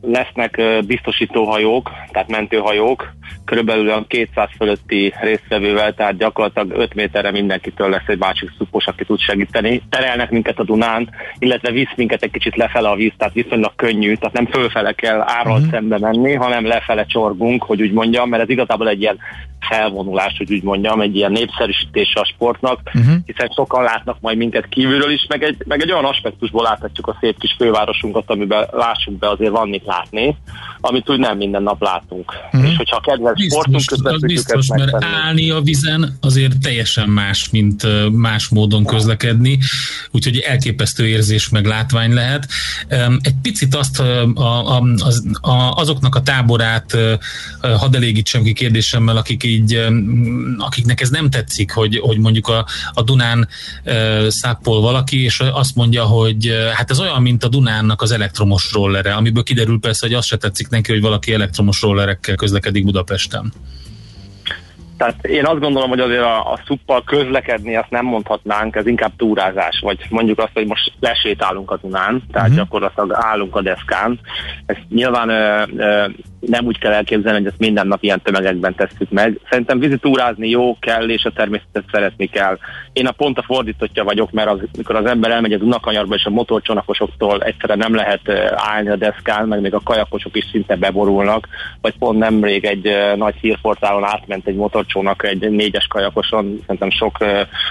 Lesznek biztosítóhajók, tehát mentőhajók, körülbelül a 200 fölötti résztvevővel, tehát gyakorlatilag 5 méterre mindenkitől lesz egy másik szupos, aki tud segíteni. Terelnek minket a Dunán, illetve visz minket egy kicsit lefele a víz, tehát viszonylag könnyű, tehát nem fölfele kell árral uh-huh. szembe menni, hanem lefele csorgunk, hogy úgy mondjam, mert ez igazából egy ilyen felvonulás, hogy úgy mondjam, egy ilyen népszerűsítése a sportnak, uh-huh. hiszen sokan látnak majd minket kívülről is, meg egy, meg egy olyan aspektusból láthatjuk a szép kis fővárosunkat, amiben lássunk be, azért van mit látni, amit úgy nem minden nap látunk. Uh-huh. És hogyha a kedves biztos, sportunk az biztos, mert állni a vizen azért teljesen más, mint más módon közlekedni, úgyhogy elképesztő érzés meg látvány lehet. Egy picit azt a, a, az, a, azoknak a táborát hadd elégítsem ki kérdésemmel, akik így, akiknek ez nem tetszik, hogy, hogy mondjuk a, a Dunán száppol valaki, és azt mondja, hogy hát ez olyan, mint a Dunánnak az elektromos rollere, amiből kiderül persze, hogy azt se tetszik neki, hogy valaki elektromos rollerekkel közlekedik Budapesten. Tehát én azt gondolom, hogy azért a, a szuppal közlekedni azt nem mondhatnánk, ez inkább túrázás, vagy mondjuk azt, hogy most lesétálunk a Dunán, tehát uh-huh. gyakorlatilag állunk a deszkán. Ezt nyilván ö, ö, nem úgy kell elképzelni, hogy ezt minden nap ilyen tömegekben tesszük meg. Szerintem vizitúrázni jó kell, és a természetet szeretni kell. Én a pont a fordítottja vagyok, mert az, mikor az ember elmegy az Unakanyarba, és a motorcsonakosoktól egyszerűen nem lehet állni a deszkán, meg még a kajakosok is szinte beborulnak, vagy pont nemrég egy nagy hírportálon átment egy motorcsónak egy négyes kajakoson, szerintem sok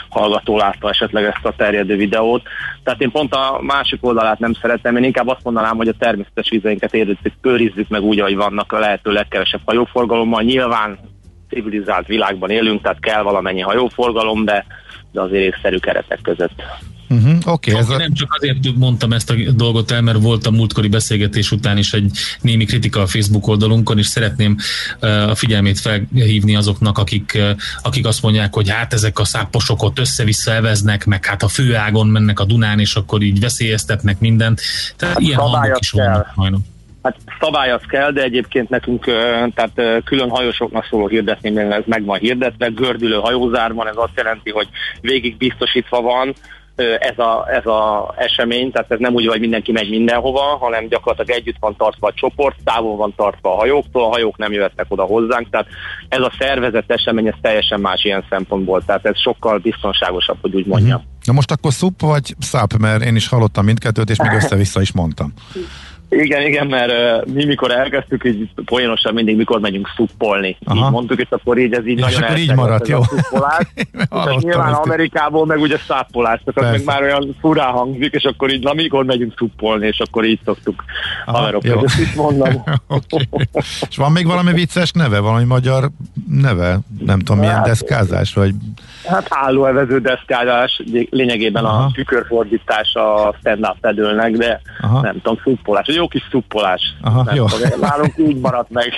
hallgató látta esetleg ezt a terjedő videót. Tehát én pont a másik oldalát nem szeretem, én inkább azt mondanám, hogy a természetes vizeinket őrizzük meg úgy, ahogy van vannak a lehető legkevesebb hajóforgalommal. Nyilván civilizált világban élünk, tehát kell valamennyi hajóforgalom, de, de azért észszerű keretek között. Uh-huh, okay, ez a... Nem csak azért mondtam ezt a dolgot el, mert volt a múltkori beszélgetés után is egy némi kritika a Facebook oldalunkon, és szeretném a figyelmét felhívni azoknak, akik, akik azt mondják, hogy hát ezek a száposok ott össze-vissza eveznek, meg hát a főágon mennek a Dunán, és akkor így veszélyeztetnek mindent. Tehát hát ilyen hangok is vannak majdnem. Hát szabály az kell, de egyébként nekünk tehát külön hajósoknak szóló hirdetni, ez meg van hirdetve, gördülő hajózár van, ez azt jelenti, hogy végig biztosítva van, ez a, ez a esemény, tehát ez nem úgy, hogy mindenki megy mindenhova, hanem gyakorlatilag együtt van tartva a csoport, távol van tartva a hajóktól, a hajók nem jöhetnek oda hozzánk, tehát ez a szervezett esemény, ez teljesen más ilyen szempontból, tehát ez sokkal biztonságosabb, hogy úgy mondjam. Na most akkor szup vagy száp, mert én is hallottam mindkettőt, és még össze-vissza is mondtam. Igen, igen, mert uh, mi mikor elkezdtük, így poénosan mindig mikor megyünk szuppolni. Aha. Így mondtuk, és akkor így ez így és nagyon akkor így maradt, jó. A nyilván Amerikából meg ugye száppolás, az meg már olyan furá hangzik, és akkor így, na mikor megyünk szuppolni, és akkor így szoktuk haverok is mondani. okay. És van még valami vicces neve, valami magyar neve? Nem tudom, milyen hát, deszkázás, vagy... Hát állóevező deszkázás, lényegében Aha. a tükörfordítás a stand-up de Aha. nem tudom, szuppolás jó kis szuppolás. Aha, nem jó. Nálunk úgy maradt meg.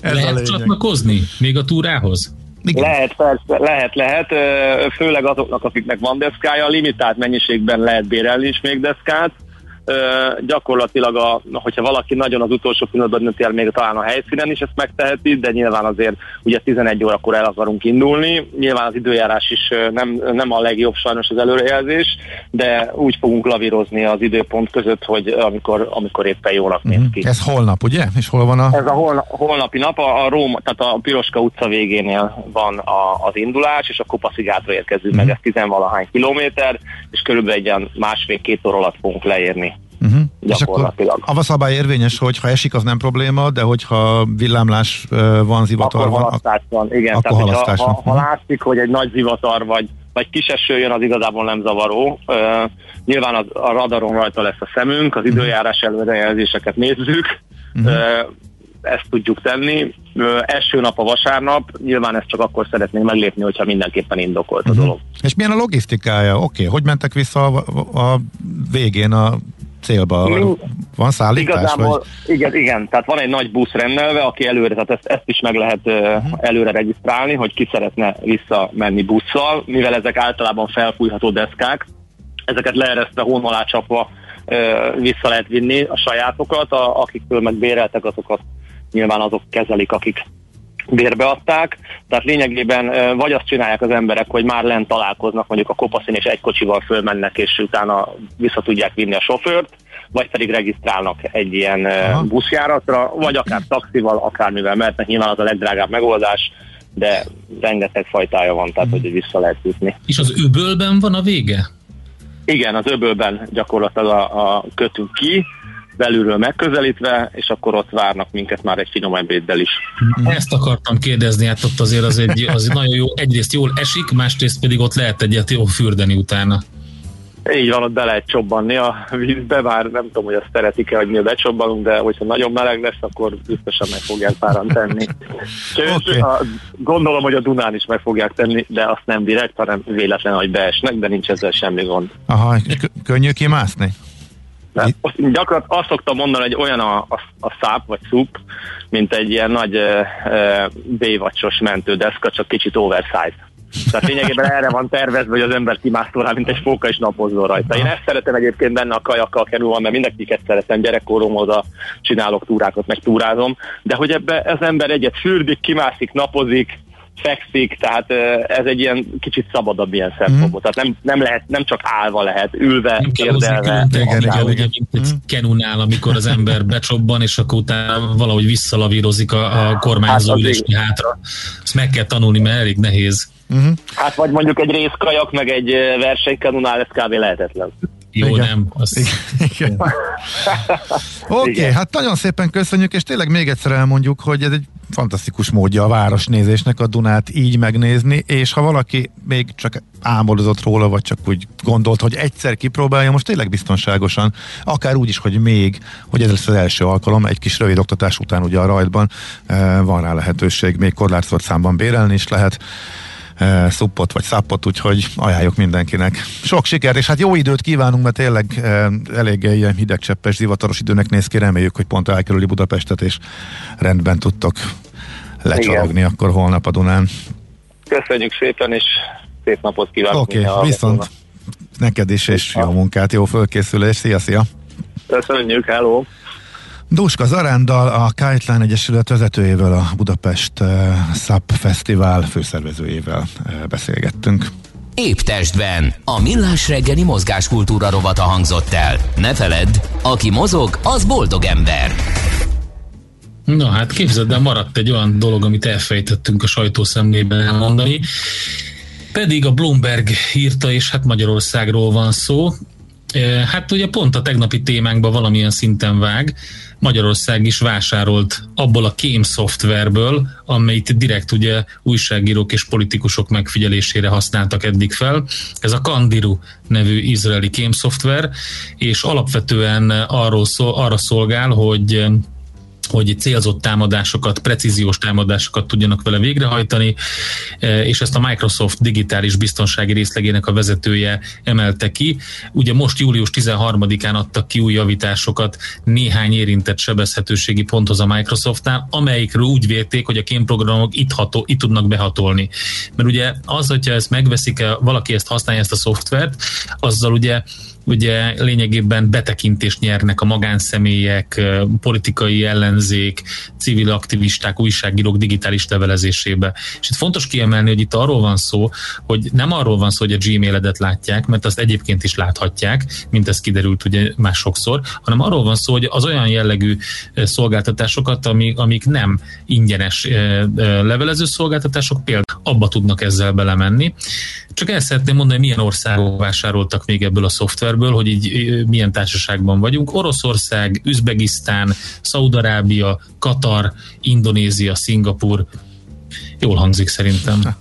Ez Lehet csatlakozni még a túrához? Igen. Lehet, persze, lehet, lehet. Főleg azoknak, akiknek van deszkája, limitált mennyiségben lehet bérelni is még deszkát gyakorlatilag, a, hogyha valaki nagyon az utolsó pillanatban dönti el még talán a helyszínen is ezt megteheti, de nyilván azért ugye 11 órakor el akarunk indulni. Nyilván az időjárás is nem, nem a legjobb sajnos az előrejelzés, de úgy fogunk lavírozni az időpont között, hogy amikor, amikor éppen jónak néz mhm. ki. Ez holnap, ugye? És hol van a... Ez a holna, holnapi nap, a, a Róm, tehát a Piroska utca végénél van a, az indulás, és a Kopaszigátra érkezünk uh-huh. meg, ez tizenvalahány kilométer, és körülbelül egy ilyen másfél-két óra alatt fogunk leérni. Uh-huh. És akkor a szabály érvényes, hogy ha esik, az nem probléma, de hogyha villámlás van, zivatar akkor van, halasztás van, igen. Akkor tehát, halasztás ha, van. Ha, ha látszik, hogy egy nagy zivatar vagy, vagy kis eső jön, az igazából nem zavaró. Uh, nyilván az, a radaron rajta lesz a szemünk, az uh-huh. időjárás előrejelzéseket nézzük, uh-huh. uh, ezt tudjuk tenni. Uh, első nap a vasárnap, nyilván ezt csak akkor szeretnénk meglépni, hogyha mindenképpen indokolt a uh-huh. dolog. És milyen a logisztikája? Oké, okay. hogy mentek vissza a, a végén a célba? Van szállítás? Igazából, vagy? igen, igen, tehát van egy nagy busz rendelve, aki előre, tehát ezt, ezt is meg lehet uh-huh. előre regisztrálni, hogy ki szeretne visszamenni busszal, mivel ezek általában felfújható deszkák, ezeket leeresztve hón alá csapva vissza lehet vinni a sajátokat, a, akiktől meg béreltek, azokat nyilván azok kezelik, akik bérbeadták, tehát lényegében vagy azt csinálják az emberek, hogy már lent találkoznak, mondjuk a kopaszin és egy kocsival fölmennek, és utána vissza tudják vinni a sofőrt, vagy pedig regisztrálnak egy ilyen Aha. buszjáratra, vagy akár taxival, akármivel mehetnek, nyilván az a legdrágább megoldás, de rengeteg fajtája van, tehát hogy vissza lehet jutni. És az öbölben van a vége? Igen, az öbölben gyakorlatilag a, a kötünk ki, belülről megközelítve, és akkor ott várnak minket már egy finom ebéddel is. Ezt akartam kérdezni, hát ott azért az, egy, az nagyon jó, egyrészt jól esik, másrészt pedig ott lehet egyet jó fürdeni utána. Így van, ott be lehet csobbanni a vízbe, bár nem tudom, hogy azt szeretik-e, hogy mi becsobbanunk, de hogyha nagyon meleg lesz, akkor biztosan meg fogják páran tenni. okay. a, gondolom, hogy a Dunán is meg fogják tenni, de azt nem direkt, hanem véletlenül, hogy beesnek, de nincs ezzel semmi gond. Aha, könnyű kimászni? Gyakran azt szoktam mondani, hogy olyan a, a, a száp vagy szup, mint egy ilyen nagy e, e, bévacsos mentődeszka, csak kicsit oversize. Tehát lényegében erre van tervezve, hogy az ember kimászol rá, mint egy fóka és napozzon rajta. Én ezt szeretem egyébként benne a kajakkal kerülve, mert mindenkiket szeretem, gyerekkorom oda csinálok túrákat, meg túrázom, de hogy ebbe az ember egyet fürdik, kimászik, napozik, fekszik, tehát ez egy ilyen kicsit szabadabb ilyen szempontból. Mm. Tehát nem, nem, lehet, nem csak állva lehet, ülve, kérdelve. Igen, igen, ugye, mint egy mm. kenunál, amikor az ember becsobban, és akkor utána valahogy visszalavírozik a, a kormányzó hát, ülésni hátra. Ezt meg kell tanulni, mert elég nehéz. Mm-hmm. Hát vagy mondjuk egy részkajak, meg egy versenykanunál, ez kb. lehetetlen. Jó, Igen. nem. Az... Oké, okay, hát nagyon szépen köszönjük, és tényleg még egyszer elmondjuk, hogy ez egy fantasztikus módja a városnézésnek a Dunát így megnézni, és ha valaki még csak álmodozott róla, vagy csak úgy gondolt, hogy egyszer kipróbálja, most tényleg biztonságosan, akár úgy is, hogy még, hogy ez lesz az első alkalom, egy kis rövid oktatás után ugye a rajtban eh, van rá lehetőség, még korlátozott számban bérelni is lehet e, szuppot vagy szappot, úgyhogy ajánljuk mindenkinek. Sok sikert, és hát jó időt kívánunk, mert tényleg e, eléggé ilyen hidegcseppes, zivataros időnek néz ki, reméljük, hogy pont elkerüli Budapestet, és rendben tudtok lecsalogni Igen. akkor holnap a Dunán. Köszönjük szépen, és szép napot kívánok. Oké, okay, viszont neked is, és jó munkát, jó fölkészülés, szia, szia! Köszönjük, hello! Duska Zarándal, a Kite Egyesület vezetőjével, a Budapest uh, SAP Fesztivál főszervezőjével uh, beszélgettünk. Épp testben. A millás reggeli mozgáskultúra rovata hangzott el. Ne feledd, aki mozog, az boldog ember. Na hát képzeld, de maradt egy olyan dolog, amit elfejtettünk a sajtószemlében elmondani. Pedig a Bloomberg írta, és hát Magyarországról van szó. Hát ugye pont a tegnapi témánkban valamilyen szinten vág. Magyarország is vásárolt abból a kém szoftverből, amelyet direkt ugye újságírók és politikusok megfigyelésére használtak eddig fel. Ez a Kandiru nevű izraeli kém szoftver, és alapvetően arról szól, arra szolgál, hogy hogy célzott támadásokat, precíziós támadásokat tudjanak vele végrehajtani, e, és ezt a Microsoft digitális biztonsági részlegének a vezetője emelte ki. Ugye most július 13-án adtak ki új javításokat néhány érintett sebezhetőségi ponthoz a Microsoftnál, amelyikről úgy vélték, hogy a kémprogramok itt, ható, itt tudnak behatolni. Mert ugye az, hogyha ezt megveszik, valaki ezt használja ezt a szoftvert, azzal ugye ugye lényegében betekintést nyernek a magánszemélyek, politikai ellenzék, civil aktivisták, újságírók digitális levelezésébe. És itt fontos kiemelni, hogy itt arról van szó, hogy nem arról van szó, hogy a Gmailedet látják, mert azt egyébként is láthatják, mint ez kiderült ugye már sokszor, hanem arról van szó, hogy az olyan jellegű szolgáltatásokat, amik, nem ingyenes levelező szolgáltatások, például abba tudnak ezzel belemenni. Csak el szeretném mondani, milyen országok vásároltak még ebből a szoftverből, hogy így milyen társaságban vagyunk. Oroszország, Üzbegisztán, Szaudarábia, Katar, Indonézia, Szingapur. Jól hangzik szerintem.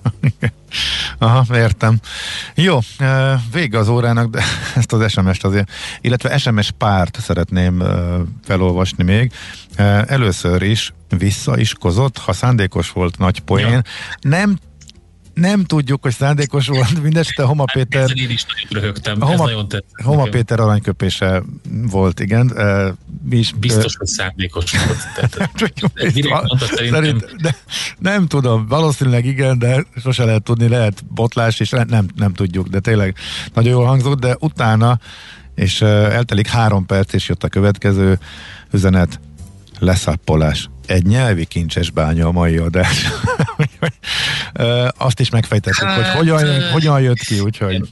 Aha, értem. Jó, vége az órának, de ezt az SMS-t azért, illetve SMS párt szeretném felolvasni még. Először is visszaiskozott, ha szándékos volt nagy poén. Ja. Nem nem tudjuk, hogy szándékos volt, mindesetre Homa hát Péter... Ezen én is nagyon röhögtem, Homa, ez nagyon tett. Homa Péter aranyköpése volt, igen. Mi is, Biztos, hogy szándékos volt. Tehát, szerint, de, nem tudom, valószínűleg igen, de sose lehet tudni, lehet botlás, és nem, nem tudjuk, de tényleg nagyon jól hangzott, de utána, és eltelik három perc, és jött a következő üzenet, leszappolás egy nyelvi kincses bánya a mai adás. Azt is megfejtettük, hát, hogy hogyan, hogyan jött ki, úgyhogy...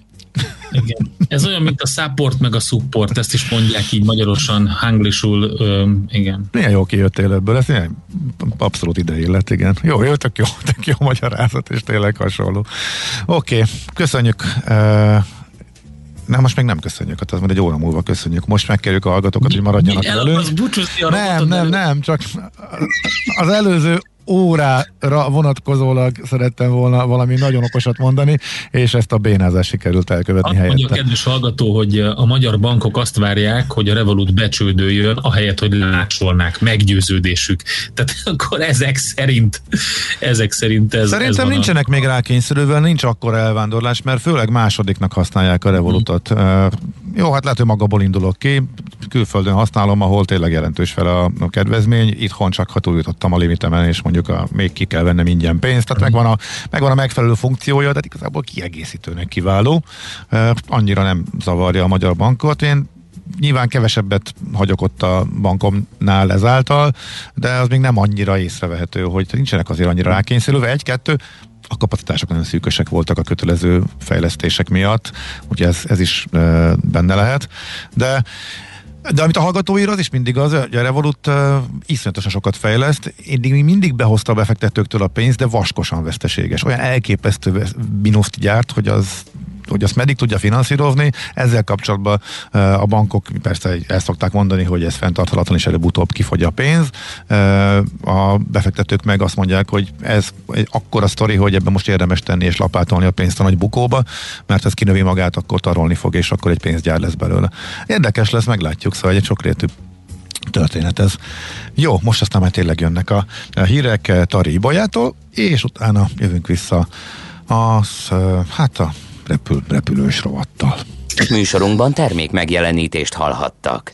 Igen. Ez olyan, mint a support meg a support, ezt is mondják így magyarosan, hanglisul, igen. Milyen jó kijöttél ebből, ez ilyen abszolút idei lett, igen. Jó, jó, tök jó, tök jó magyarázat, és tényleg hasonló. Oké, okay, köszönjük nem, most még nem köszönjük, hát az majd egy óra múlva köszönjük. Most megkerüljük a hallgatókat, hogy maradjanak velünk. Nem, nem, nem, csak az előző órára vonatkozólag szerettem volna valami nagyon okosat mondani, és ezt a bénázás sikerült elkövetni helyette. Mondja a kedves hallgató, hogy a magyar bankok azt várják, hogy a Revolut becsődőjön, ahelyett, hogy lácsolnák, meggyőződésük. Tehát akkor ezek szerint, ezek szerint ez Szerintem ez nincsenek a... még rákényszerülve, nincs akkor elvándorlás, mert főleg másodiknak használják a Revolutot. Mm. Jó, hát lehet, hogy magaból indulok ki, külföldön használom, ahol tényleg jelentős fel a, a kedvezmény, itthon csak ha túljutottam a limitemen, és mondjuk a, még ki kell vennem ingyen pénzt, tehát megvan a, megvan a megfelelő funkciója, de igazából kiegészítőnek kiváló. E, annyira nem zavarja a magyar bankot. Én nyilván kevesebbet hagyok ott a bankomnál ezáltal, de az még nem annyira észrevehető, hogy nincsenek azért annyira rákényszerülve. Egy-kettő, a kapacitások nagyon szűkösek voltak a kötelező fejlesztések miatt, úgyhogy ez, ez is benne lehet. De de amit a hallgató ír, az is mindig az, hogy a Revolut uh, iszonyatosan sokat fejleszt, eddig mindig behozta a befektetőktől a pénzt, de vaskosan veszteséges. Olyan elképesztő minuszt gyárt, hogy az hogy azt meddig tudja finanszírozni. Ezzel kapcsolatban a bankok persze el szokták mondani, hogy ez fenntarthatatlan, és előbb-utóbb kifogy a pénz. A befektetők meg azt mondják, hogy ez egy akkora sztori, hogy ebben most érdemes tenni és lapátolni a pénzt a nagy bukóba, mert ez kinövi magát, akkor tarolni fog, és akkor egy pénzgyár lesz belőle. Érdekes lesz, meglátjuk, szóval egy sokrétű történet ez. Jó, most aztán már tényleg jönnek a, a hírek Tari Ibolyától, és utána jövünk vissza az, hát a repül, repülős rovattal. Műsorunkban termék megjelenítést hallhattak.